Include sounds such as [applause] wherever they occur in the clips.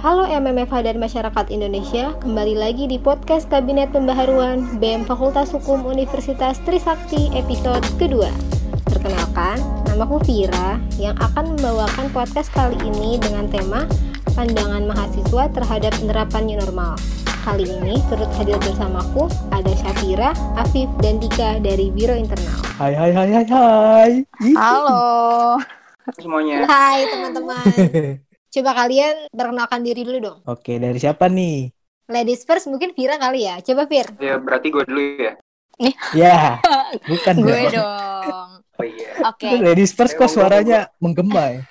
Halo MMFH dan masyarakat Indonesia, kembali lagi di podcast Kabinet Pembaharuan BEM Fakultas Hukum Universitas Trisakti episode kedua. Perkenalkan, namaku Vira yang akan membawakan podcast kali ini dengan tema Pandangan Mahasiswa Terhadap Penerapan New Normal. Kali ini turut hadir bersamaku ada Syafira, Afif, dan Dika dari Biro Internal. Hai hai hai hai hai. Halo. semuanya. Hai teman-teman, [laughs] coba kalian perkenalkan diri dulu dong. Oke, dari siapa nih? Ladies first mungkin Vira kali ya. Coba Vir. Ya berarti gue dulu ya. Ya, [laughs] bukan Gue dong. dong. [laughs] Oh iya. Oke, Ladies first kok suaranya menggema ya?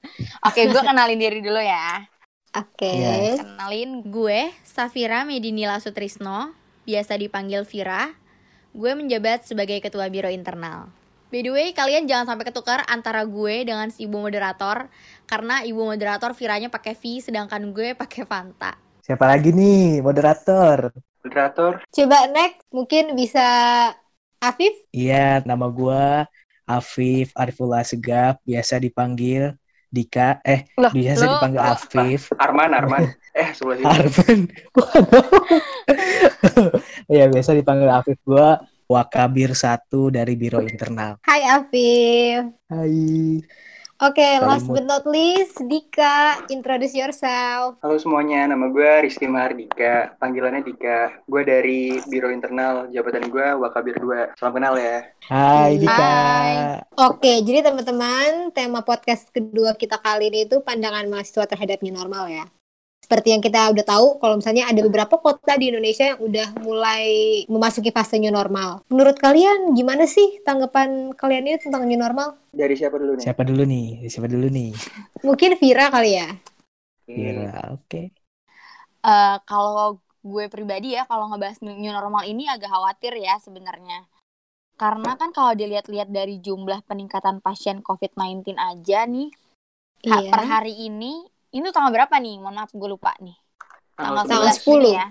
[laughs] oke gue kenalin diri dulu ya. Oke. Iya. Kenalin gue Safira Medinila Sutrisno, biasa dipanggil Vira. Gue menjabat sebagai ketua biro internal. By the way, kalian jangan sampai ketukar antara gue dengan si ibu moderator karena ibu moderator Viranya pakai V sedangkan gue pakai Fanta. Siapa lagi nih moderator? Moderator. Coba next mungkin bisa Afif. Iya, nama gua Afif Arifullah Segap, biasa dipanggil Dika. Eh, Loh, biasa lo- dipanggil Afif. Arman, Arman. [laughs] eh, sebelah sini. Arvin. [laughs] Iya, biasa dipanggil Afif. Gua Wakabir satu dari Biro Internal. Hai Afif. Hai. Oke, last Salimut. but not least, Dika, introduce yourself. Halo semuanya, nama gue Rizky Mahardika. Panggilannya Dika. Gue dari Biro Internal. Jabatan gue Wakabir 2. Salam kenal ya. Hai Dika. Hai. Oke, jadi teman-teman, tema podcast kedua kita kali ini itu pandangan mahasiswa terhadap new normal ya. Seperti yang kita udah tahu, kalau misalnya ada beberapa kota di Indonesia yang udah mulai memasuki fase new normal. Menurut kalian gimana sih tanggapan kalian ini tentang new normal? Dari siapa dulu nih? Siapa dulu nih? Siapa dulu nih? Mungkin Vira kali ya. Kira, oke. Eh, kalau gue pribadi ya, kalau ngebahas new normal ini agak khawatir ya sebenarnya. Karena kan kalau dilihat-lihat dari jumlah peningkatan pasien COVID-19 aja nih, Iya. per hari ini, ini tuh tanggal berapa nih? Mohon maaf gue lupa nih. Tanggal, Tanggal 11 Juni 10. ya.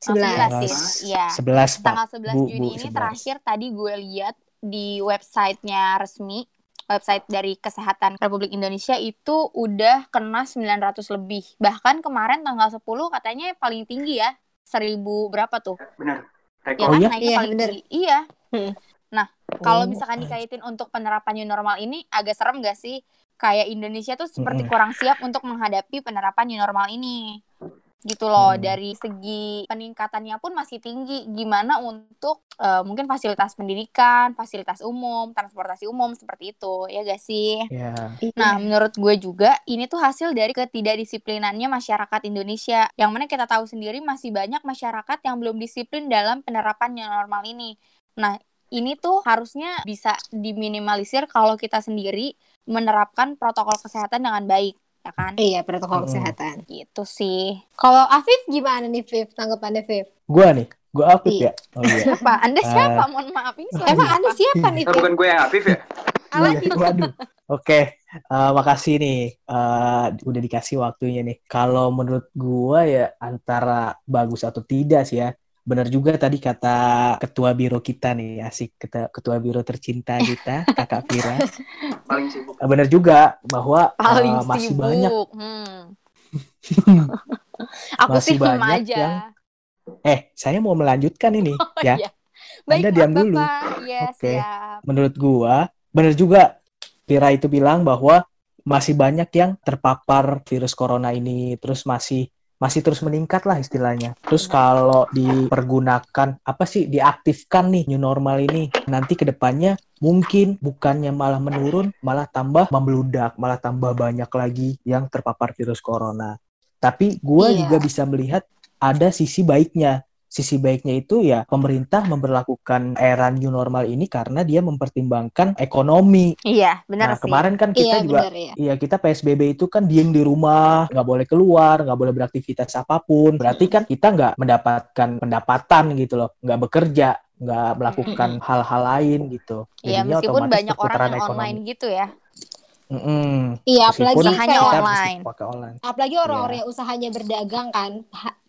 11. Tanggal 11 sih. Iya. 11 Pak. tanggal 11 Bu, Juni Bu, ini 11. terakhir tadi gue lihat di websitenya resmi website dari Kesehatan Republik Indonesia itu udah kena 900 lebih. Bahkan kemarin tanggal 10 katanya paling tinggi ya. 1000 berapa tuh? Benar. Ya Rekor. Oh kan iya? naiknya Iya, paling bener. tinggi. Iya. Hmm. Nah, kalau Oh. misalkan dikaitin untuk penerapan new normal ini agak serem gak sih? Kayak Indonesia tuh seperti kurang siap untuk menghadapi penerapan new normal ini. Gitu loh, Hmm. dari segi peningkatannya pun masih tinggi. Gimana untuk eh, mungkin fasilitas pendidikan, fasilitas umum, transportasi umum seperti itu, ya gak sih? Ya. Nah, menurut gue juga ini tuh hasil dari ketidakdisiplinannya masyarakat Indonesia. Yang mana kita tahu sendiri masih banyak masyarakat yang belum disiplin dalam penerapan new normal ini. Nah, ini tuh harusnya bisa diminimalisir kalau kita sendiri menerapkan protokol kesehatan dengan baik, ya kan? Iya, protokol Mm-mm. kesehatan. Gitu sih. Kalau Afif gimana nih, Viv? Tanggapannya Viv? Gua nih, gua Afif Iya. ya. Oh iya. Siapa? Anda Eh. siapa? Mohon maaf ini suara Emang siapa? Anda siapa nih, Viv? bukan gue yang Afif ya? Iya, Waduh. Oke, eh, makasih nih eh, udah dikasih waktunya nih. Kalau menurut gua ya antara bagus atau tidak sih ya. Benar juga tadi kata ketua biro kita nih, asik ketua, ketua biro tercinta kita, Kakak Vira. [laughs] Paling sibuk. Benar juga bahwa Paling masih sibuk. banyak Hmm. [laughs] [laughs] Aku Masih banyak aja. yang- eh saya mau melanjutkan ini Oh, ya. iya. Anda Baik, diam Bapak. dulu. Iya, Oke. siap. menurut gua benar juga Vira itu bilang bahwa masih banyak yang terpapar virus corona ini terus masih masih terus meningkat lah istilahnya. Terus kalau dipergunakan apa sih diaktifkan nih new normal ini nanti ke depannya mungkin bukannya malah menurun malah tambah membludak malah tambah banyak lagi yang terpapar virus corona. Tapi gua Iya. juga bisa melihat ada sisi baiknya sisi baiknya itu ya pemerintah memperlakukan era new normal ini karena dia mempertimbangkan ekonomi. Iya, benar nah, sih. kemarin kan Iya, kita juga benar ya. Iya kita PSBB itu kan diem di rumah, nggak boleh keluar, nggak boleh beraktivitas apa pun. Berarti kan kita nggak mendapatkan pendapatan gitu loh, nggak bekerja, nggak melakukan hal-hal lain gitu. Iya, meskipun banyak orang yang ekonomi. online gitu ya. Mm-mm. Iya, Meskipun apalagi Usahanya kita online. online. apalagi orang-orang yang usahanya berdagang kan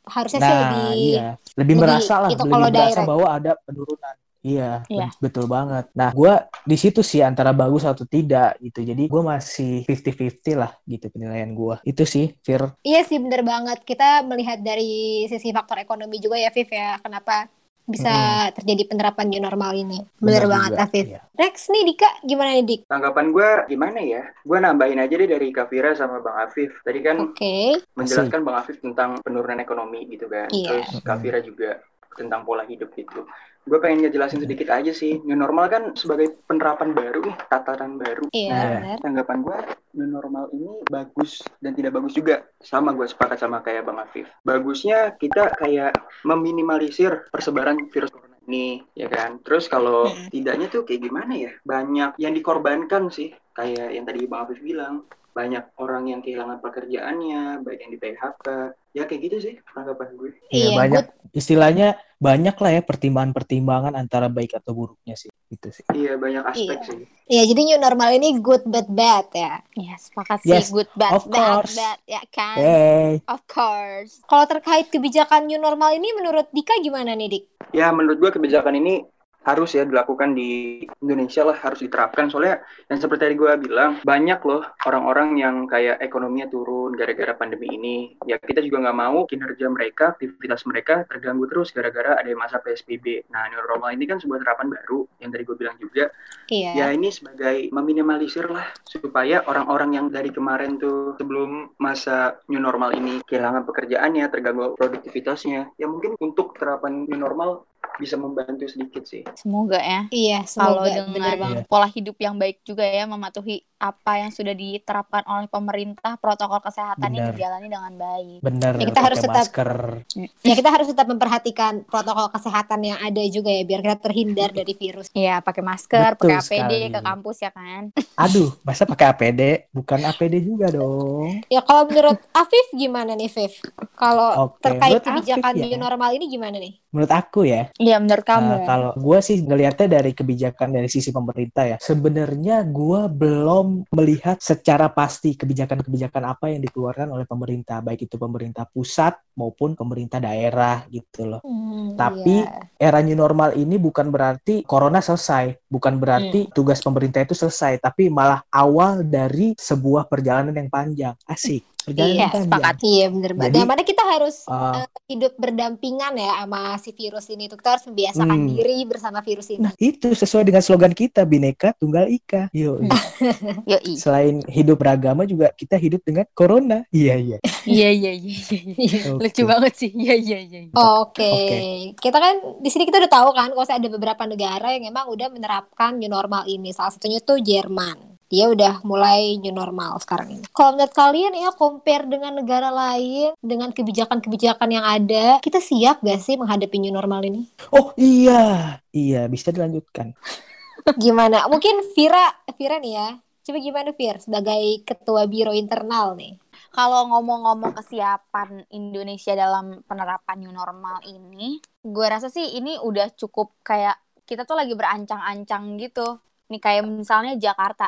ha- harusnya sih Nah, lebih iya, lebih lebih- merasa lah, itu lebih kalau berasa direct. bahwa ada penurunan. Iya, Iya. bet- betul banget. Nah, gua di situ sih antara bagus atau tidak gitu. Jadi gua masih 50-50 lah gitu penilaian gua. Itu sih, Fir. Iya sih bener banget. Kita melihat dari sisi faktor ekonomi juga ya Viv ya. Kenapa bisa terjadi penerapan new normal ini. Bener, Benar banget juga, Afif. iya. Rex nih Dika gimana nih Dik? Tanggapan gue gimana ya? Gue nambahin aja deh dari Kavira sama Bang Afif. Tadi kan Oke. menjelaskan Bang Afif tentang penurunan ekonomi gitu kan. Iya. Terus Kavira juga tentang pola hidup gitu. Gue pengen ngejelasin sedikit aja sih. New normal kan sebagai penerapan baru nih, tataran baru. Iya Nah, bener. Tanggapan gue, new normal ini bagus dan tidak bagus juga. Sama gue sepakat sama kayak Bang Afif. Bagusnya kita kayak meminimalisir persebaran virus corona ini, ya kan. Terus kalau tidaknya tuh kayak gimana ya? Banyak yang dikorbankan sih. Kayak yang tadi Bang Afif bilang. Banyak orang yang kehilangan pekerjaannya, baik yang di PHK. Ya kayak gitu sih tanggapan gue. Iya, Iya, banyak istilahnya banyak lah ya pertimbangan-pertimbangan antara baik atau buruknya sih. Itu sih. Iya, banyak aspek Iya. sih. Iya jadi new normal ini good but bad ya. Ya, sepakat sih. Yes, Good, bad, of bad, course. bad. Ya kan? Hey. Of course. Kalau terkait kebijakan new normal ini menurut Dika gimana nih Dik? Ya, menurut gue kebijakan ini harus ya dilakukan di Indonesia lah, harus diterapkan. Soalnya yang seperti tadi gue bilang, banyak loh orang-orang yang kayak ekonominya turun gara-gara pandemi ini. Ya kita juga nggak mau kinerja mereka, aktivitas mereka terganggu terus gara-gara ada masa PSBB. Nah, new normal ini kan sebuah terapan baru yang tadi gue bilang juga. Ya Iya. ini sebagai meminimalisir lah supaya orang-orang yang dari kemarin tuh sebelum masa new normal ini kehilangan pekerjaannya, terganggu produktivitasnya. Ya mungkin untuk terapan new normal bisa membantu sedikit sih. Semoga ya. Iya Kalau semoga bener dengan banget. pola hidup yang baik juga ya, mematuhi apa yang sudah diterapkan oleh pemerintah, protokol kesehatannya Benar. dijalani dengan baik. Bener, Ya, kita harus pakai tetap- masker. Ya kita harus tetap memperhatikan protokol kesehatan yang ada juga ya biar kita terhindar dari virus. Iya, pakai masker, Betul pakai APD sekali. ke kampus ya kan. Aduh, masa pakai APD? Bukan APD juga dong. Ya kalau menurut Afif gimana nih Viv? Kalau terkait menurut kebijakan Afif ya. new normal ini gimana nih? Menurut aku ya, Iya, menurut kamu. Uh, kalau gue sih ngelihatnya dari kebijakan dari sisi pemerintah ya, sebenarnya gue belum melihat secara pasti kebijakan-kebijakan apa yang dikeluarkan oleh pemerintah, baik itu pemerintah pusat maupun pemerintah daerah gitu loh. Hmm, Tapi iya. Era new normal ini bukan berarti corona selesai, bukan berarti tugas pemerintah itu selesai, tapi malah awal dari sebuah perjalanan yang panjang. Asik, perjalanan Iya, panjang. sepakat. Iya bener banget. Jadi- Yang mana kita harus Uh, eh, hidup berdampingan ya sama si virus ini tuh. Kita harus membiasakan Hmm. diri bersama virus ini. nah itu sesuai dengan slogan kita, Bineka Tunggal Ika. Yo, [laughs] Yoi. selain hidup beragama juga kita hidup dengan corona. Iya iya. Iya, iya, iya, iya. Lucu Oke. banget sih. Iya, iya, iya. Oke, kita kan di sini kita udah tahu kan, kalau saya ada beberapa negara yang emang udah menerapkan new normal ini. Salah satunya tuh Jerman. Dia udah mulai new normal sekarang ini. Kalau menurut kalian ya compare dengan negara lain, dengan kebijakan-kebijakan yang ada, kita siap gak sih menghadapi new normal ini? Oh iya, iya bisa dilanjutkan. [laughs] Gimana? Mungkin Vira, Vira nih ya. Coba gimana Vir sebagai ketua biro internal nih? Kalau ngomong-ngomong kesiapan Indonesia dalam penerapan new normal ini, gue rasa sih ini udah cukup kayak kita tuh lagi berancang-ancang gitu. Nih kayak misalnya Jakarta.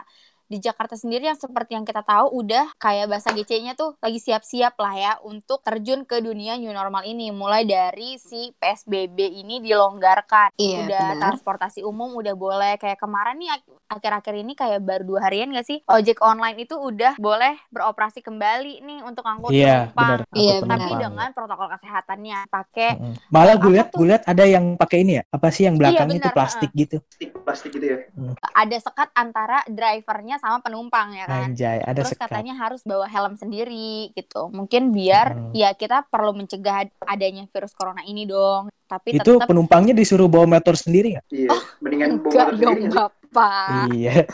Di Jakarta sendiri yang seperti yang kita tahu udah kayak bahasa GC-nya tuh lagi siap-siap lah ya untuk terjun ke dunia new normal ini. Mulai dari si PSBB ini dilonggarkan. Iya, udah benar. transportasi umum udah boleh. Kayak kemarin nih ak- akhir-akhir ini kayak baru dua harian gak sih? Ojek online itu udah boleh beroperasi kembali nih untuk angkut Iya, penumpang. benar. Iya, Tapi penumpang. dengan protokol kesehatannya pakai Mm-mm. Malah gue lihat, gue lihat ada yang pakai ini ya. Apa sih yang belakangnya itu benar, plastik gitu? Plastik, plastik gitu ya. ada sekat antara drivernya sama penumpang ya kan. Anjay, ada Terus sekat. katanya harus bawa helm sendiri gitu. Mungkin biar Hmm. ya kita perlu mencegah adanya virus corona ini dong. Tapi Itu tetap penumpangnya disuruh bawa motor sendiri nggak? Iya, mendingan [laughs] bawa enggak motor dong Bapak. Iya.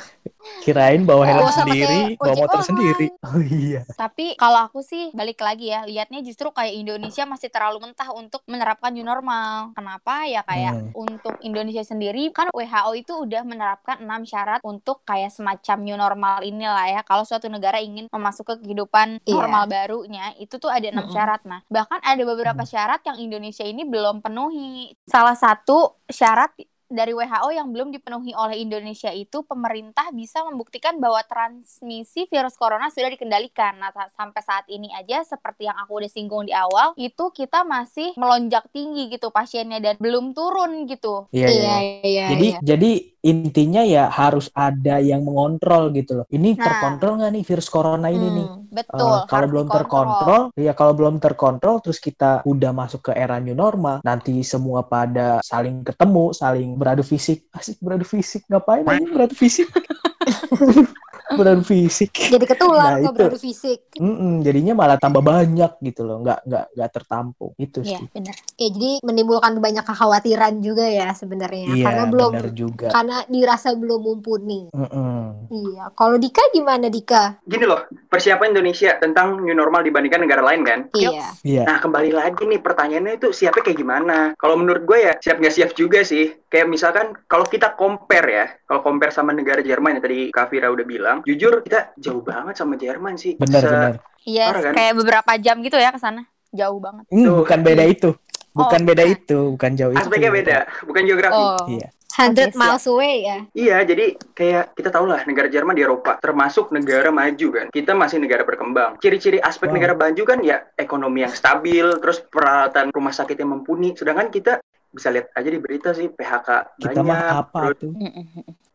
Kirain bawa helm usah sendiri, bawa motor sendiri. Oh iya. Tapi kalau aku sih balik lagi ya, lihatnya justru kayak Indonesia masih terlalu mentah untuk menerapkan new normal. Kenapa? Ya kayak Hmm. untuk Indonesia sendiri kan WHO itu udah menerapkan enam syarat untuk kayak semacam new normal inilah ya. Kalau suatu negara ingin memasuk ke kehidupan Iya. normal barunya, itu tuh ada enam Mm-mm. syarat. Nah, bahkan ada beberapa Hmm. syarat yang Indonesia ini belum penuhi. Salah satu syarat dari WHO yang belum dipenuhi oleh Indonesia itu pemerintah bisa membuktikan bahwa transmisi virus corona sudah dikendalikan. Nah, sampai saat ini aja seperti yang aku udah singgung di awal, itu kita masih melonjak tinggi gitu pasiennya dan belum turun gitu. Iya, iya. iya. Jadi iya. jadi intinya ya harus ada yang mengontrol gitu loh. Ini Nah. terkontrol nggak nih virus corona ini nih? Hmm. Betul. Eh, kalau belum terkontrol, ya kalau belum terkontrol, terus kita udah masuk ke era new normal, nanti semua pada saling ketemu, saling beradu fisik, asik beradu fisik, ngapain aja beradu fisik? [laughs] beradu fisik. [laughs] Jadi ketular Nah, kok beradu fisik. Mm-mm, jadinya malah tambah banyak gitu loh, nggak nggak nggak tertampung itu Iya, sih. benar. Ya, jadi menimbulkan banyak kekhawatiran juga ya sebenarnya. Iya, karena belum juga. karena dirasa belum mumpuni. Mm-mm. Iya. Kalau Dika gimana Dika? Gini loh, persiapan Indonesia tentang new normal dibandingkan negara lain kan? Iya. Iya. Nah, kembali lagi nih pertanyaannya itu siapnya kayak gimana? Kalau menurut gue ya siap nggak siap juga sih. Kayak misalkan kalau kita compare ya, kalau compare sama negara Jerman yang tadi Kak Fira udah bilang, jujur kita jauh banget sama Jerman sih. Benar Se- benar. Iya, Parah kan? kayak beberapa jam gitu ya ke sana. Jauh banget. Hmm, Tuh. bukan beda itu. Bukan Oh, beda itu, bukan jauh itu. Aspeknya beda, bukan geografi. Oh. Iya. 100 Oke, miles away ya. Iya, jadi kayak kita tahu lah negara Jerman di Eropa termasuk negara maju kan. Kita masih negara berkembang. Ciri-ciri aspek Wow. negara maju kan ya ekonomi yang stabil, terus peralatan rumah sakit yang mumpuni. Sedangkan kita bisa lihat aja di berita sih PHK Kita banyak, mah apa terus, tuh?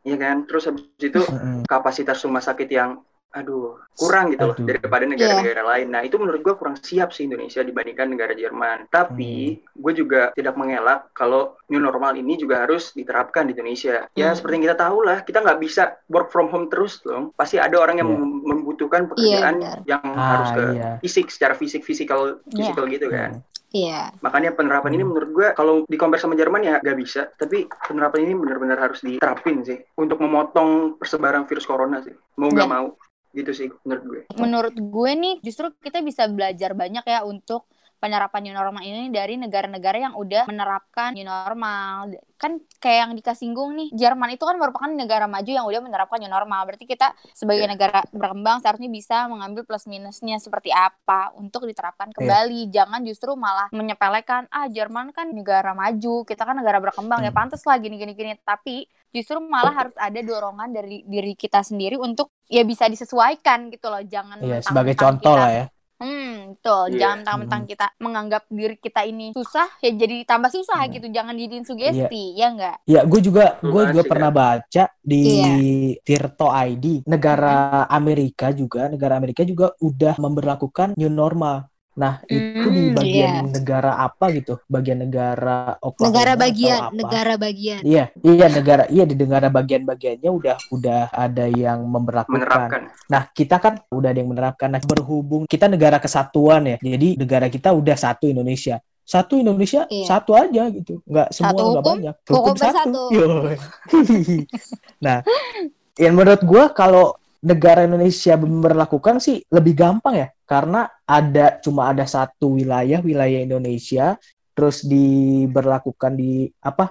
Iya kan. Terus habis itu kapasitas rumah sakit yang aduh kurang gitu loh Aduh. daripada negara-negara lain. Nah itu menurut gue kurang siap sih Indonesia dibandingkan negara Jerman. Tapi gue juga tidak mengelak kalau new normal ini juga harus diterapkan di Indonesia. Ya Hmm. seperti yang kita tahu lah, kita nggak bisa work from home terus dong. Pasti ada orang yang Iya. mem- membutuhkan Iya, pekerjaan benar. yang Ah, harus ke iya. fisik, secara fisik, fisikal, Iya. fisikal gitu kan. Iya. Makanya penerapan ini Hmm. menurut gue kalau di compare sama Jerman ya nggak bisa. Tapi penerapan ini benar-benar harus diterapin sih untuk memotong persebaran virus corona sih. Mau nggak Ya. mau gitu sih menurut gue. Menurut gue nih justru kita bisa belajar banyak ya untuk penerapan new normal ini dari negara-negara yang udah menerapkan new normal. Kan kayak yang dikasinggung nih, Jerman itu kan merupakan negara maju yang udah menerapkan new normal. Berarti kita sebagai Iya. negara berkembang seharusnya bisa mengambil plus minusnya seperti apa untuk diterapkan Iya. kembali. Jangan justru malah menyepelekan, ah Jerman kan negara maju, kita kan negara berkembang ya Hmm. pantas lah gini-gini-gini. Tapi justru malah harus ada dorongan dari diri kita sendiri untuk ya bisa disesuaikan gitu loh. Jangan Iya, mentang-mentang sebagai contoh kita- lah ya. Hmm, betul. Iya. Jangan mentang-mentang kita menganggap diri kita ini susah, ya jadi tambah susah Hmm. gitu. Jangan jadiin sugesti, ya enggak? Ya, gue juga gue juga sih, pernah baca di Iya. Tirto ID, negara Amerika juga, negara Amerika juga udah memberlakukan new normal. Nah, itu di Hmm, bagian negara apa gitu? Bagian negara Oklahoma Negara atau bagian, apa? negara bagian. Iya, iya negara iya di negara bagian-bagiannya udah udah ada yang memberlakukan. Menerapkan. Nah, kita kan udah ada yang menerapkan. Nah, berhubung kita negara kesatuan ya, jadi negara kita udah satu Indonesia. Satu Indonesia, Iya. satu aja gitu. Nggak semua Satu nggak hukum, banyak. hukum bersatu. Yoi. [laughs] nah, yang menurut gua kalau negara Indonesia memperlakukan sih lebih gampang ya, karena ada cuma ada satu wilayah, wilayah Indonesia, terus diberlakukan di apa?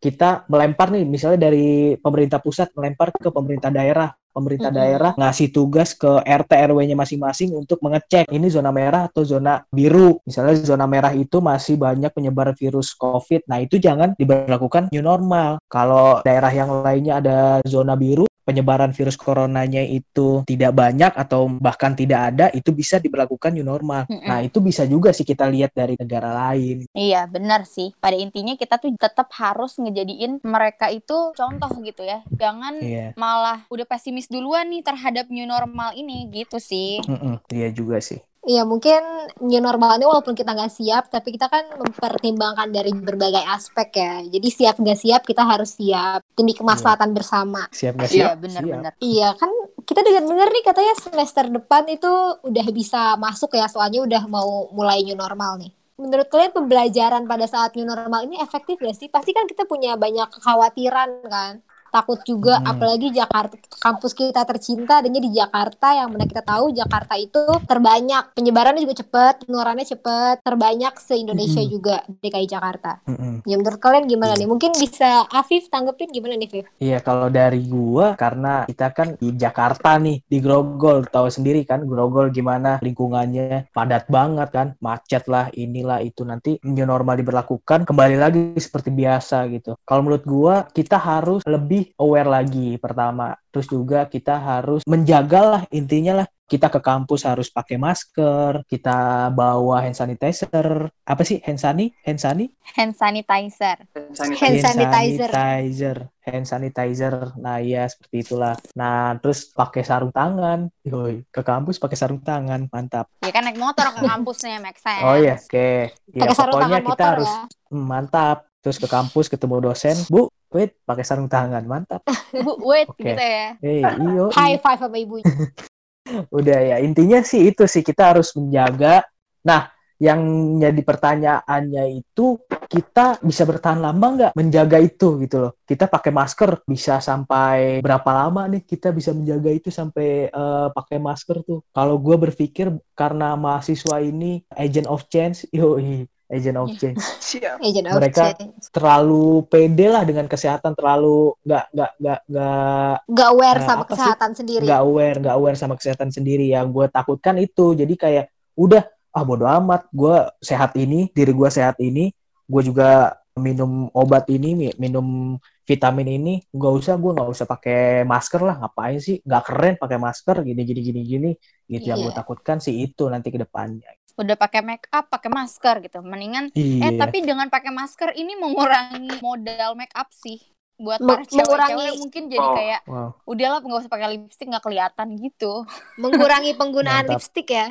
Kita melempar nih, misalnya dari pemerintah pusat melempar ke pemerintah daerah pemerintah Mm-mm. daerah ngasih tugas ke RT RW-nya masing-masing untuk mengecek ini zona merah atau zona biru. Misalnya zona merah itu masih banyak penyebaran virus COVID. Nah, itu jangan diberlakukan new normal. Kalau daerah yang lainnya ada zona biru, penyebaran virus coronanya itu tidak banyak atau bahkan tidak ada, itu bisa diberlakukan new normal. Mm-mm. Nah, itu bisa juga sih kita lihat dari negara lain. Iya, benar sih. Pada intinya kita tuh tetap harus ngejadiin mereka itu contoh gitu ya. Jangan Iya. malah udah pesimis duluan nih terhadap new normal ini gitu sih. Mm-mm, Iya juga sih. Iya mungkin new normal ini walaupun kita nggak siap, tapi kita kan mempertimbangkan dari berbagai aspek ya. Jadi siap nggak siap kita harus siap demi kemaslahatan bersama. Siap nggak Iya, siap? Siap. benar-benar. Iya kan kita dengar-dengar nih katanya semester depan itu udah bisa masuk ya, soalnya udah mau mulai new normal nih. Menurut kalian pembelajaran pada saat new normal ini efektif gak sih? Pasti kan kita punya banyak kekhawatiran kan. Takut juga Hmm. apalagi Jakarta kampus kita tercinta adanya di Jakarta yang mana kita tahu Jakarta itu terbanyak penyebarannya juga cepat penularannya cepat terbanyak se Indonesia Mm-mm. juga DKI Jakarta Mm-mm. ya menurut kalian gimana Iya. nih mungkin bisa Afif tanggepin gimana nih Afif Iya, kalau dari gua karena kita kan di Jakarta nih, di Grogol, tahu sendiri kan Grogol gimana lingkungannya padat banget kan, macet lah, inilah itu nanti new normal diberlakukan kembali lagi seperti biasa gitu. Kalau menurut gua kita harus lebih aware lagi pertama, terus juga kita harus menjaga lah intinya lah kita ke kampus harus pakai masker, kita bawa hand sanitizer, apa sih hand sani, hand sani? Hand sanitizer. Hand sanitizer. sanitizer. Hand sanitizer. Nah, iya seperti itulah. Nah, terus pakai sarung tangan. Yoi, ke kampus pakai sarung tangan. Mantap. Ya kan naik motor ke kampusnya, make sense. Oh iya, oke. Ya, pakai sarung pokoknya tangan kita motor harus ya Hmm, mantap. Terus ke kampus ketemu dosen, "Bu, wait, pakai sarung tangan." Mantap. [laughs] Bu, wait Oke. gitu ya. Eh, iyo. [laughs] high five sama ibunya [laughs] Udah ya, intinya sih itu sih kita harus menjaga. Nah, yang jadi pertanyaannya itu kita bisa bertahan lama nggak menjaga itu gitu loh. Kita pakai masker bisa sampai berapa lama nih kita bisa menjaga itu sampai eh, pakai masker tuh. Kalau gue berpikir karena mahasiswa ini agent of change, yoi, agent of change. [laughs] Siap. agent of Mereka- change. terlalu pede lah dengan kesehatan, terlalu nggak nggak nggak nggak nggak aware Nah, sama apa sih? kesehatan sendiri. Nggak aware nggak aware sama kesehatan sendiri. Yang gue takutkan itu jadi kayak udah ah bodo amat. Gue sehat ini diri gue sehat ini. Gue juga minum obat ini mi- minum vitamin ini. Nggak usah gue nggak usah pakai masker lah. Ngapain sih? Nggak keren pakai masker. Gini gini gini gini. Gitu yang gue Iya. takutkan sih itu nanti ke depannya Udah pakai make up, pakai masker gitu. Mendingan iya eh tapi dengan pakai masker ini mengurangi modal make up sih. Buat Meng- para cewek-cewek mengurangi- mungkin jadi Oh. kayak wow udahlah nggak usah pakai lipstick nggak kelihatan gitu. mengurangi penggunaan Mantap. lipstick ya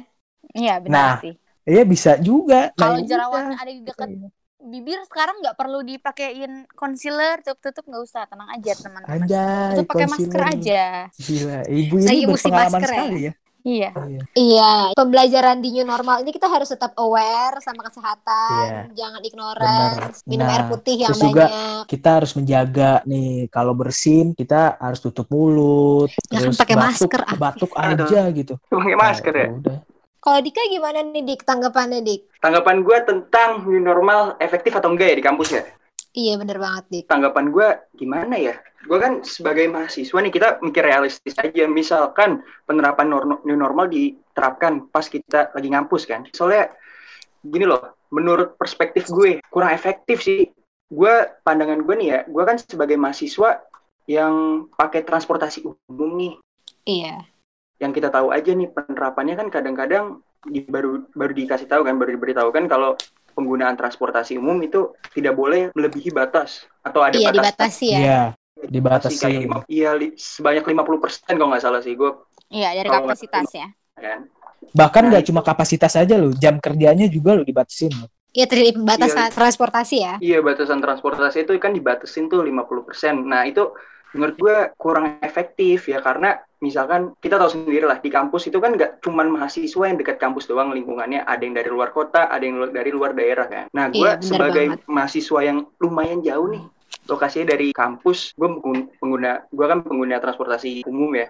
Iya benar Nah, sih. iya bisa juga Nah, Kalau ya jerawat udah. ada di dekat bibir sekarang nggak perlu dipakein concealer tutup-tutup nggak usah tenang aja teman-teman. Itu pakai masker aja. Gila, ibu ini musim berpengalaman masker ya? sekali ya. Iya. Iya. Iya, pembelajaran di new normal ini kita harus tetap aware sama kesehatan, Iya. jangan ignorance, Bener. minum Nah, air putih yang terus juga banyak. kita harus menjaga nih kalau bersin kita harus tutup mulut Ya kan terus pakai batuk, masker, Afif. batuk Aduh. aja gitu Pakai masker ya. Nah, udah Kalau Dika gimana nih Dik tanggapannya Dik? Tanggapan gue tentang new normal efektif atau enggak ya di kampus ya? Iya bener banget Dik. Tanggapan gue gimana ya? Gue kan sebagai mahasiswa nih kita mikir realistis aja. Misalkan penerapan nor- new normal diterapkan pas kita lagi ngampus kan. Soalnya gini loh, menurut perspektif gue kurang efektif sih. Gue pandangan gue nih ya, gue kan sebagai mahasiswa yang pakai transportasi umum nih. Iya. yang kita tahu aja nih penerapannya kan kadang-kadang di- baru baru dikasih tahu kan baru diberitahukan kalau penggunaan transportasi umum itu tidak boleh melebihi batas atau ada Iya batas dibatasi ya. iya dibatasi. lima- iya sebanyak 50% kalau nggak salah sih gue Iya dari kapasitas ya. kan bahkan Nah, nggak itu- cuma kapasitas aja loh jam kerjanya juga lo dibatasin loh. Iya terjadi batas Iya. transportasi ya. iya batasan transportasi itu kan dibatasin tuh 50% nah itu menurut gue kurang efektif ya karena misalkan kita tahu sendiri lah di kampus itu kan nggak cuman mahasiswa yang dekat kampus doang lingkungannya. Ada yang dari luar kota ada yang dari luar daerah kan. Nah gue Iya, sebagai banget. mahasiswa yang lumayan jauh nih lokasinya dari kampus gue pengguna gue kan pengguna transportasi umum ya.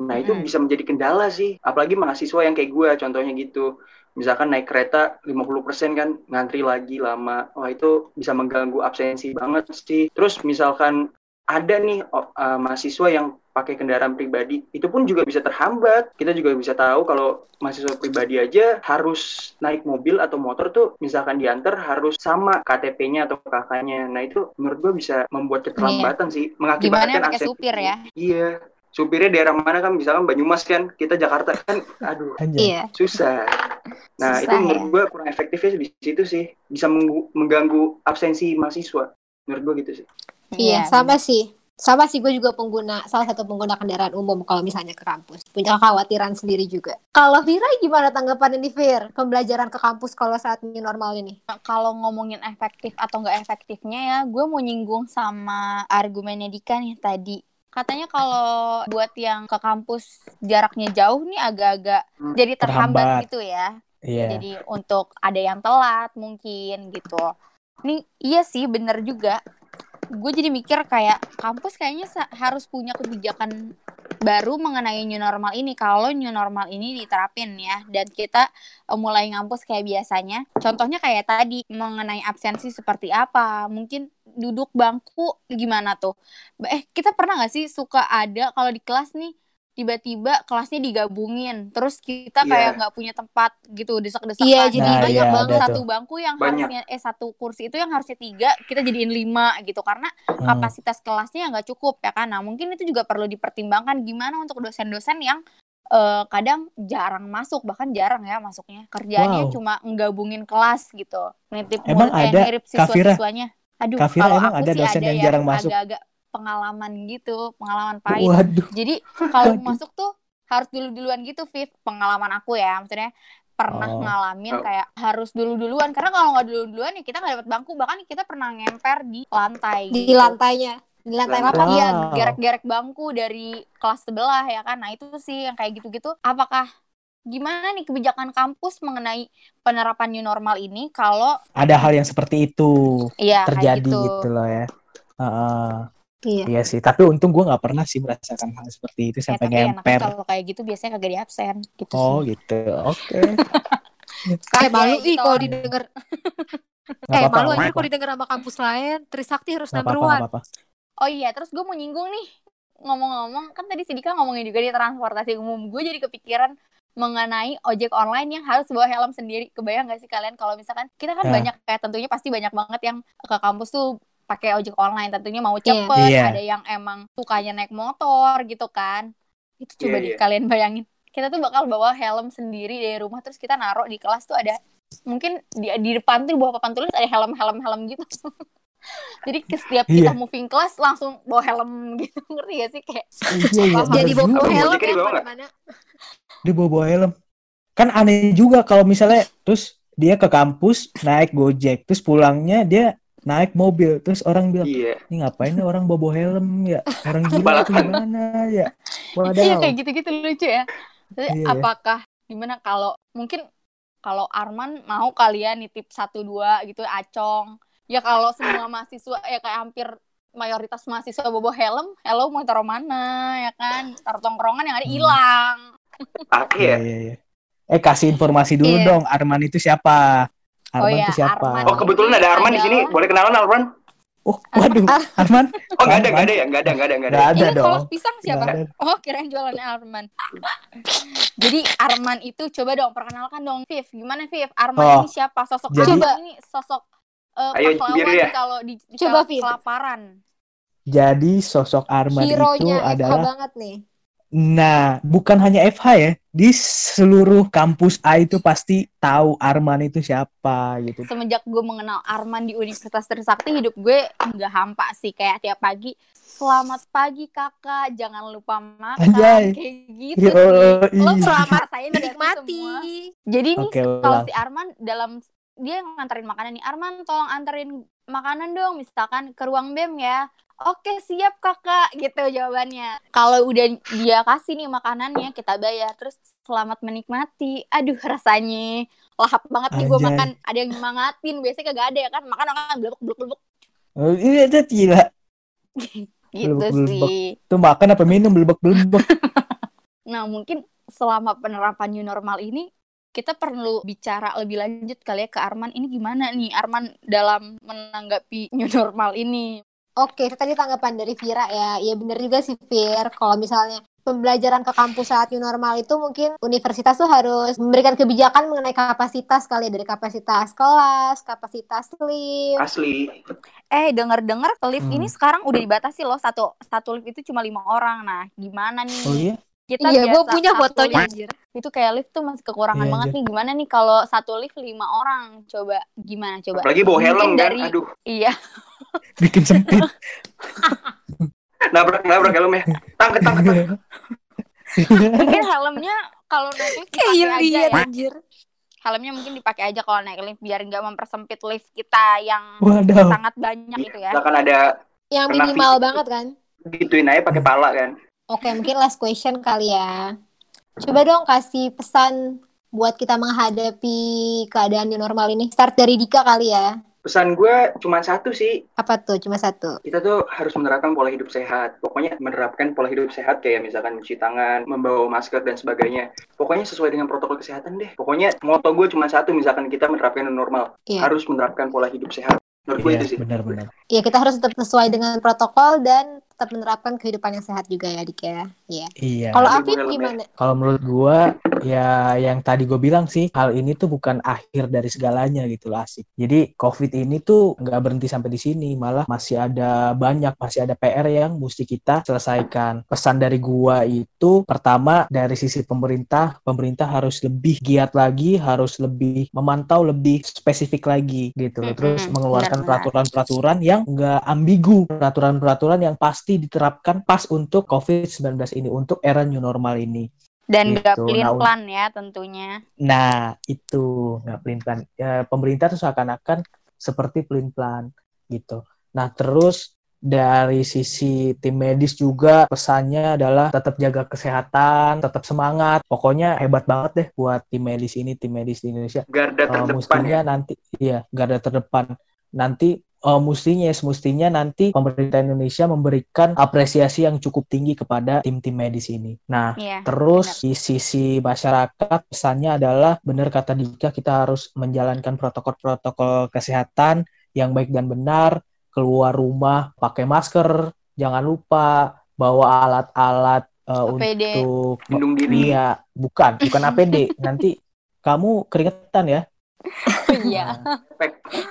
Nah itu Mm-mm. bisa menjadi kendala sih apalagi mahasiswa yang kayak gue contohnya gitu. Misalkan naik kereta 50% kan ngantri lagi lama. Wah itu bisa mengganggu absensi banget sih. Terus misalkan ada nih uh, mahasiswa yang pakai kendaraan pribadi itu pun juga bisa terhambat kita juga bisa tahu kalau mahasiswa pribadi aja harus naik mobil atau motor tuh misalkan diantar harus sama KTP-nya atau kakaknya nah itu menurut gua bisa membuat keterlambatan sih Gimana mengakibatkan pakai akses- supir ya? iya supirnya daerah mana kan misalkan Banyumas kan kita Jakarta kan aduh. Iya. susah. Nah, Susah itu menurut ya. gue kurang efektifnya di situ sih. Bisa mengganggu absensi mahasiswa. Menurut gue gitu sih. Iya, sama sih. Sama sih gue juga pengguna salah satu pengguna kendaraan umum kalau misalnya ke kampus. Punya kekhawatiran sendiri juga. Kalau Vira gimana tanggapan ini Vir? Pembelajaran ke kampus kalau saat new normal ini? Kalau ngomongin efektif atau nggak efektifnya ya, gue mau nyinggung sama argumennya Dika nih tadi. Katanya kalau buat yang ke kampus jaraknya jauh nih agak-agak Hmm, jadi terhambat terhambat. gitu ya. Iya. Jadi untuk ada yang telat mungkin gitu. Nih iya sih bener juga. Gue jadi mikir kayak kampus kayaknya harus punya kebijakan baru mengenai new normal ini. Kalau new normal ini diterapin ya dan kita eh, mulai ngampus kayak biasanya contohnya kayak tadi mengenai absensi seperti apa mungkin duduk bangku gimana tuh? Eh kita pernah nggak sih suka ada kalau di kelas nih tiba-tiba kelasnya digabungin terus kita Iya. kayak nggak punya tempat gitu desak-desakan Iya, jadi Nah, banyak iya, banget. satu tuh. bangku yang Banyak. harusnya eh satu kursi itu yang harusnya tiga kita jadiin lima gitu karena Hmm. kapasitas kelasnya nggak cukup ya kan nah mungkin itu juga perlu dipertimbangkan gimana untuk dosen-dosen yang eh, kadang jarang masuk bahkan jarang ya masuknya kerjanya Wow. cuma nggabungin kelas gitu nitip Emang murid- eh, ada, nirip siswa-siswanya aduh kalau emang aku ada sih dosen ada yang jarang masuk? agak-agak pengalaman gitu pengalaman pahit Waduh. jadi kalau masuk tuh harus dulu-duluan gitu, Viv. Pengalaman aku ya, maksudnya pernah Oh. ngalamin Oh. kayak harus dulu-duluan karena kalau nggak dulu-duluan ya kita nggak dapat bangku bahkan kita pernah ngemper di lantai Di gitu. lantainya. Di lantai rapat. Iya, Wow. gerek-gerek bangku dari kelas sebelah ya kan. Nah, itu sih yang kayak gitu-gitu. Apakah gimana nih kebijakan kampus mengenai penerapan new normal ini kalau Ada hal yang seperti itu iya kayak terjadi gitu. gitu loh ya. Heeh. Iya. Iya sih, tapi untung gue nggak pernah sih merasakan hal seperti itu Ya, sampai enaknya ngemper. kalau kayak gitu biasanya kagak di absen gitu Oh sih. gitu, oke. [laughs] Kayak malu gitu ih kalau didengar. Nggak Eh malu aja kalau didengar sama kampus lain. Trisakti harus Nggak number one. nggak apa-apa. Oh iya, terus gue mau nyinggung nih ngomong-ngomong kan tadi si Dika ngomongin juga di transportasi umum gue jadi kepikiran mengenai ojek online yang harus bawa helm sendiri kebayang gak sih kalian kalau misalkan kita kan Ya. banyak kayak tentunya pasti banyak banget yang ke kampus tuh pakai ojek online tentunya mau cepet Iya. ada yang emang sukanya naik motor gitu kan itu coba Iya, deh iya. kalian bayangin kita tuh bakal bawa helm sendiri dari rumah terus kita naruh di kelas tuh ada mungkin di, di depan tuh di bawah papan tulis ada helm helm helm gitu [laughs] jadi ke setiap kita Iya. moving kelas langsung bawa helm gitu [laughs] ngerti gak sih kayak Iya, iya, Paham. Jadi bawa helm ya ke mana-mana. Dia bawa bawa helm. Kan aneh juga kalau misalnya terus dia ke kampus naik gojek, terus pulangnya dia naik mobil, terus orang bilang, Iya. ini ngapain nih orang bawa bawa helm ya? Orang gila gimana ya? iya Wadaw. kayak gitu-gitu lucu ya Jadi, Iya, iya. apakah gimana kalau mungkin kalau Arman mau kalian nitip satu dua gitu acong ya kalau semua mahasiswa ya kayak hampir mayoritas mahasiswa bawa helm hello mau taruh mana ya kan taruh tongkrongan yang ada Hmm. hilang Iya, ya. iya, iya. Eh kasih informasi dulu Iya. dong, Arman itu siapa? Oh Arman iya, itu siapa? Arman. Oh kebetulan ada Arman di sini. Boleh kenalan Arman? Oh, waduh, Arman. Oh nggak ada, Arman. nggak ada ya, nggak ada, nggak ada, nggak ada. Nggak ada Ini kalau dong. pisang siapa? Ada. Oh, kirain jualannya Arman. Jadi Arman itu coba dong perkenalkan dong Viv. Gimana Viv? Arman Oh, ini siapa? Sosok jadi- Arman ini sosok eh, Ayo, pahlawan ya. kalau di, Coba, Viv. kelaparan. Jadi sosok Arman itu Hero-nya FH adalah banget nih. Nah, bukan hanya FH ya, di seluruh kampus A itu pasti tahu Arman itu siapa gitu. Semenjak gue mengenal Arman di Universitas Trisakti, hidup gue nggak hampa sih kayak tiap pagi. Selamat pagi kakak, jangan lupa makan. Anjay. Kayak gitu Yo, sih. Lo nggak sih Menikmati. semua? Jadi nih Oke, kalau si Arman dalam dia yang nganterin makanan nih Arman tolong anterin makanan dong misalkan ke ruang BEM ya. Oke siap kakak gitu jawabannya. Kalau udah dia kasih nih makanannya kita bayar terus selamat menikmati. Aduh rasanya lahap banget nih gue makan. Ada yang nyemangatin biasanya kagak ada ya kan makan makan blubuk blubuk blubuk Oh, Ini itu gila. [laughs] gitu sih. Itu makan apa minum belebek-belebek. [laughs] Nah mungkin selama penerapan new normal ini kita perlu bicara lebih lanjut kali ya ke Arman ini gimana nih Arman dalam menanggapi new normal ini Oke, itu tadi tanggapan dari Vira ya. Iya bener juga sih Vir. Kalau misalnya pembelajaran ke kampus saat new normal itu mungkin universitas tuh harus memberikan kebijakan mengenai kapasitas kali ya. Dari kapasitas kelas, kapasitas lift. Asli. eh denger-dengar lift Hmm. ini sekarang udah dibatasi loh satu satu lift itu cuma lima orang nah gimana nih Oh iya? kita Iya, gue punya satu fotonya lift, anjir. itu kayak lift tuh masih kekurangan Iya, banget nih gimana nih kalau satu lift lima orang coba gimana coba Apalagi bawa helm kan. dari- Aduh, iya [laughs] Bikin sempit. nabrak nabrak helmnya. Tangket. tangket. mungkin helmnya kalau naik lift Kayak Indian ya anjir. helmnya mungkin dipakai aja kalau naik lift biar nggak mempersempit lift kita yang Wadaw. sangat banyak itu ya. Akan ada Yang minimal banget kan. gituin aja pakai pala kan. Oke, mungkin last question kali ya. Coba dong kasih pesan buat kita menghadapi keadaan new normal ini. Start dari Dika kali ya. Pesan gue cuma satu sih, Apa tuh? Cuma satu. kita tuh harus menerapkan pola hidup sehat. Pokoknya menerapkan pola hidup sehat kayak misalkan mencuci tangan, membawa masker dan sebagainya. Pokoknya sesuai dengan protokol kesehatan deh. Pokoknya moto gue cuma satu, misalkan kita menerapkan normal, Iya. harus menerapkan pola hidup sehat. Menurut gue Iya, itu sih. benar-benar. Iya, kita harus tetap sesuai dengan protokol dan tetap menerapkan kehidupan yang sehat juga ya, Dik ya. Iya. Iya. Kalau Afif gimana? Kalau menurut gua ya yang tadi gue bilang sih hal ini tuh bukan akhir dari segalanya gitu lah asik. Jadi COVID ini tuh nggak berhenti sampai di sini, malah masih ada banyak masih ada PR yang mesti kita selesaikan. Pesan dari gua itu pertama dari sisi pemerintah, pemerintah harus lebih giat lagi, harus lebih memantau lebih spesifik lagi gitu. Terus mengeluarkan peraturan-peraturan yang nggak ambigu, peraturan-peraturan yang pasti diterapkan pas untuk COVID-19 ini, untuk era new normal ini. Dan Gitu. gak pelin Nah, plan ya tentunya. Nah, itu nggak pelin-pelan. Ya, pemerintah tuh seakan-akan seperti pelin-pelan gitu. Nah, terus dari sisi tim medis juga pesannya adalah tetap jaga kesehatan, tetap semangat. Pokoknya hebat banget deh buat tim medis ini, tim medis di Indonesia. Garda terdepan mestinya ya. nanti, iya, garda terdepan. Nanti eh, mestinya, semestinya nanti pemerintah Indonesia memberikan apresiasi yang cukup tinggi kepada tim-tim medis ini. Nah, Iya. Terus di sisi masyarakat pesannya adalah benar kata Dika kita harus menjalankan protokol-protokol kesehatan yang baik dan benar, keluar rumah pakai masker, jangan lupa bawa alat-alat APD. untuk Lindung diri. Iya, bukan, bukan [laughs] APD. Nanti kamu keringetan ya. Iya.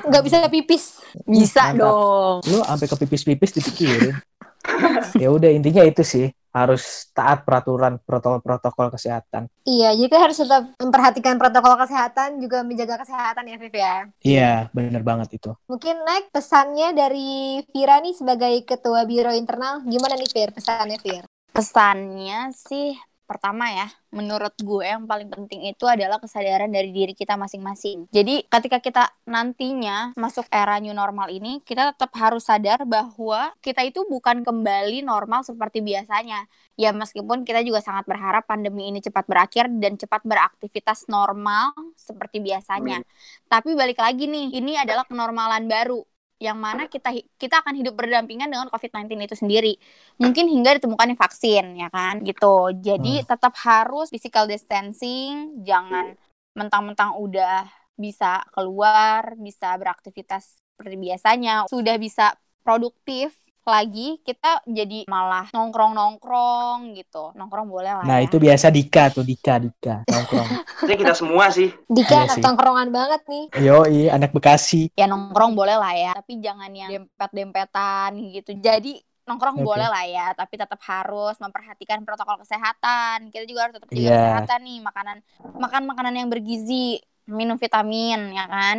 Nggak bisa pipis. Bisa Mantap. dong. Lu sampai ke pipis-pipis dipikirin. [laughs] ya udah intinya itu sih, harus taat peraturan protokol-protokol kesehatan. Iya, jadi kita harus tetap memperhatikan protokol kesehatan, juga menjaga kesehatan ya, Viv ya. Iya, bener banget itu. Mungkin next pesannya dari Vira nih sebagai Ketua Biro Internal. Gimana nih, Vir? Pesannya, Vir? Pesannya sih pertama ya, menurut gue yang paling penting itu adalah kesadaran dari diri kita masing-masing. Jadi ketika kita nantinya masuk era new normal ini, kita tetap harus sadar bahwa kita itu bukan kembali normal seperti biasanya. Ya meskipun kita juga sangat berharap pandemi ini cepat berakhir dan cepat beraktivitas normal seperti biasanya. Tapi balik lagi nih, ini adalah kenormalan baru yang mana kita kita akan hidup berdampingan dengan COVID-19 itu sendiri. Mungkin hingga ditemukannya vaksin ya kan gitu. Jadi tetap harus physical distancing, jangan mentang-mentang udah bisa keluar, bisa beraktivitas seperti biasanya, sudah bisa produktif lagi kita jadi malah nongkrong-nongkrong gitu. Nongkrong boleh lah Nah, ya. itu biasa Dika tuh, Dika, Dika, nongkrong. [laughs] Jadi kita semua sih. Dika Iya anak sih. tongkrongan banget nih. Yoi, anak Bekasi. ya nongkrong boleh lah ya tapi jangan yang dempet-dempetan gitu jadi nongkrong Oke. boleh lah ya tapi tetap harus memperhatikan protokol kesehatan kita juga harus tetap jaga Iya. kesehatan nih makanan makan makanan yang bergizi minum vitamin ya kan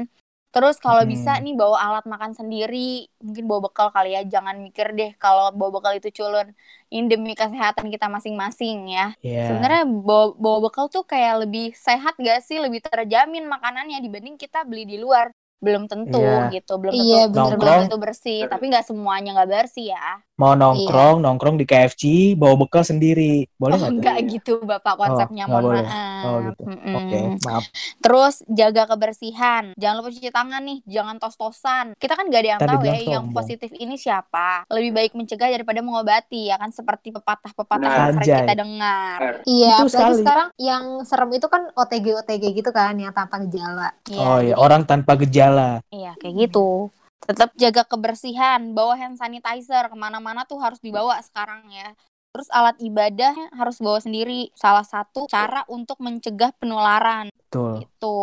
terus kalau Hmm. bisa nih bawa alat makan sendiri mungkin bawa bekal kali ya jangan mikir deh kalau bawa bekal itu culun ini demi kesehatan kita masing-masing ya Iya. sebenarnya bawa, bawa bekal tuh kayak lebih sehat gak sih lebih terjamin makanannya dibanding kita beli di luar belum tentu Iya. gitu belum Iya, tentu belum bener-bener. tentu bersih tapi nggak semuanya nggak bersih ya Mau Iya. nongkrong, nongkrong di KFC, bawa bekal sendiri. Boleh oh nggak tuh? nggak gitu bapak konsepnya nggak mohon boleh. maaf Oh, gitu. Mm-mm. Oke, maaf. terus jaga kebersihan jangan lupa cuci tangan nih jangan tos-tosan kita kan gak ada yang Tadi tahu ya bilang yang positif ini siapa lebih baik mencegah daripada mengobati ya kan seperti pepatah-pepatah Nah, yang sering kita dengar Iya, apalagi sekali. sekarang yang serem itu kan OTG OTG gitu kan, yang tanpa gejala. oh iya, jadi- orang tanpa gejala. Iya, kayak gitu. Tetap jaga kebersihan, bawa hand sanitizer ke mana-mana tuh harus dibawa sekarang ya. Terus alat ibadah harus bawa sendiri. Salah satu cara untuk mencegah penularan Betul. gitu.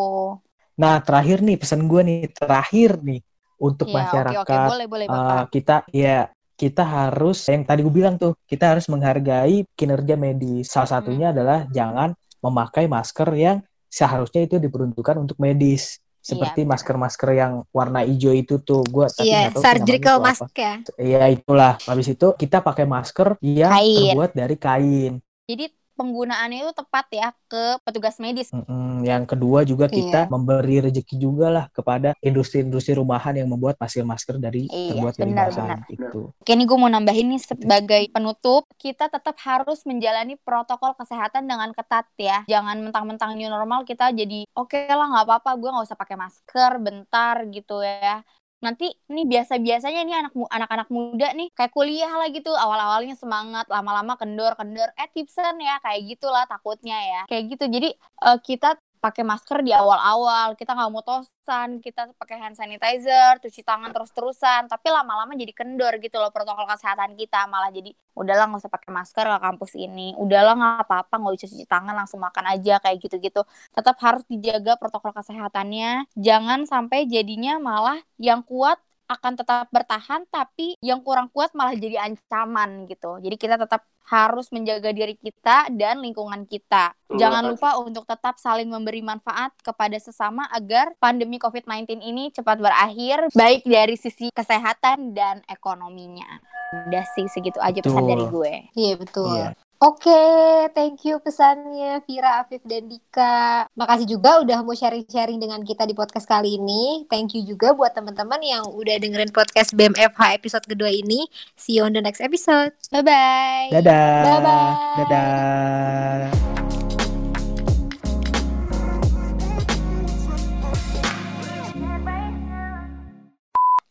Nah, terakhir nih pesan gue nih, terakhir nih untuk oke masyarakat oke, boleh boleh eh, Bapak. kita ya kita harus yang tadi gue bilang tuh kita harus menghargai kinerja medis. Salah satunya adalah jangan memakai masker yang seharusnya itu diperuntukkan untuk medis. Seperti benar. masker-masker yang warna hijau itu tuh gue tapi Iya, nggak tahu surgical mask ya. Iya itulah. Habis itu kita pakai masker yang Kain. terbuat dari kain. Jadi penggunaannya itu tepat ya ke petugas medis. Mm-mm. Yang kedua juga kita Iya. memberi rezeki juga lah kepada industri-industri rumahan yang membuat masker-masker dari Iya, terbuat dari benar, bahan benar. itu. Oke, nih gue mau nambahin nih sebagai penutup, kita tetap harus menjalani protokol kesehatan dengan ketat ya. Jangan mentang-mentang new normal kita jadi oke lah nggak apa-apa, gue nggak usah pakai masker bentar gitu ya. Nanti nih biasa-biasanya nih anak anak-anak muda nih kayak kuliah lah gitu. Awal-awalnya semangat lama-lama kendor-kendor. Eh tipsen ya kayak gitulah takutnya ya. Kayak gitu. Jadi uh, kita pakai masker di awal-awal. Kita nggak mau tosan kita pakai hand sanitizer cuci tangan terus-terusan. Tapi lama-lama jadi kendor gitu loh protokol kesehatan kita. Malah jadi udahlah nggak usah pakai masker ke kampus ini. Udahlah nggak apa-apa nggak usah cuci tangan langsung makan aja kayak gitu-gitu. Tetap harus dijaga protokol kesehatannya. Jangan sampai jadinya malah yang kuat akan tetap bertahan tapi yang kurang kuat malah jadi ancaman gitu. Jadi kita tetap harus menjaga diri kita dan lingkungan kita. Jangan lupa untuk tetap saling memberi manfaat kepada sesama agar pandemi COVID-19 ini cepat berakhir baik dari sisi kesehatan dan ekonominya. Udah sih segitu aja pesan dari gue. Iya betul. Iya. Oke, okay, thank you pesannya Vira, Afif, dan Dika. Makasih juga udah mau sharing-sharing dengan kita di podcast kali ini. Thank you juga buat teman-teman yang udah dengerin podcast BMFH episode kedua ini. See you on the next episode. Bye-bye. Dadah. Bye-bye. Dadah.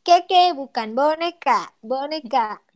Keke bukan boneka, boneka.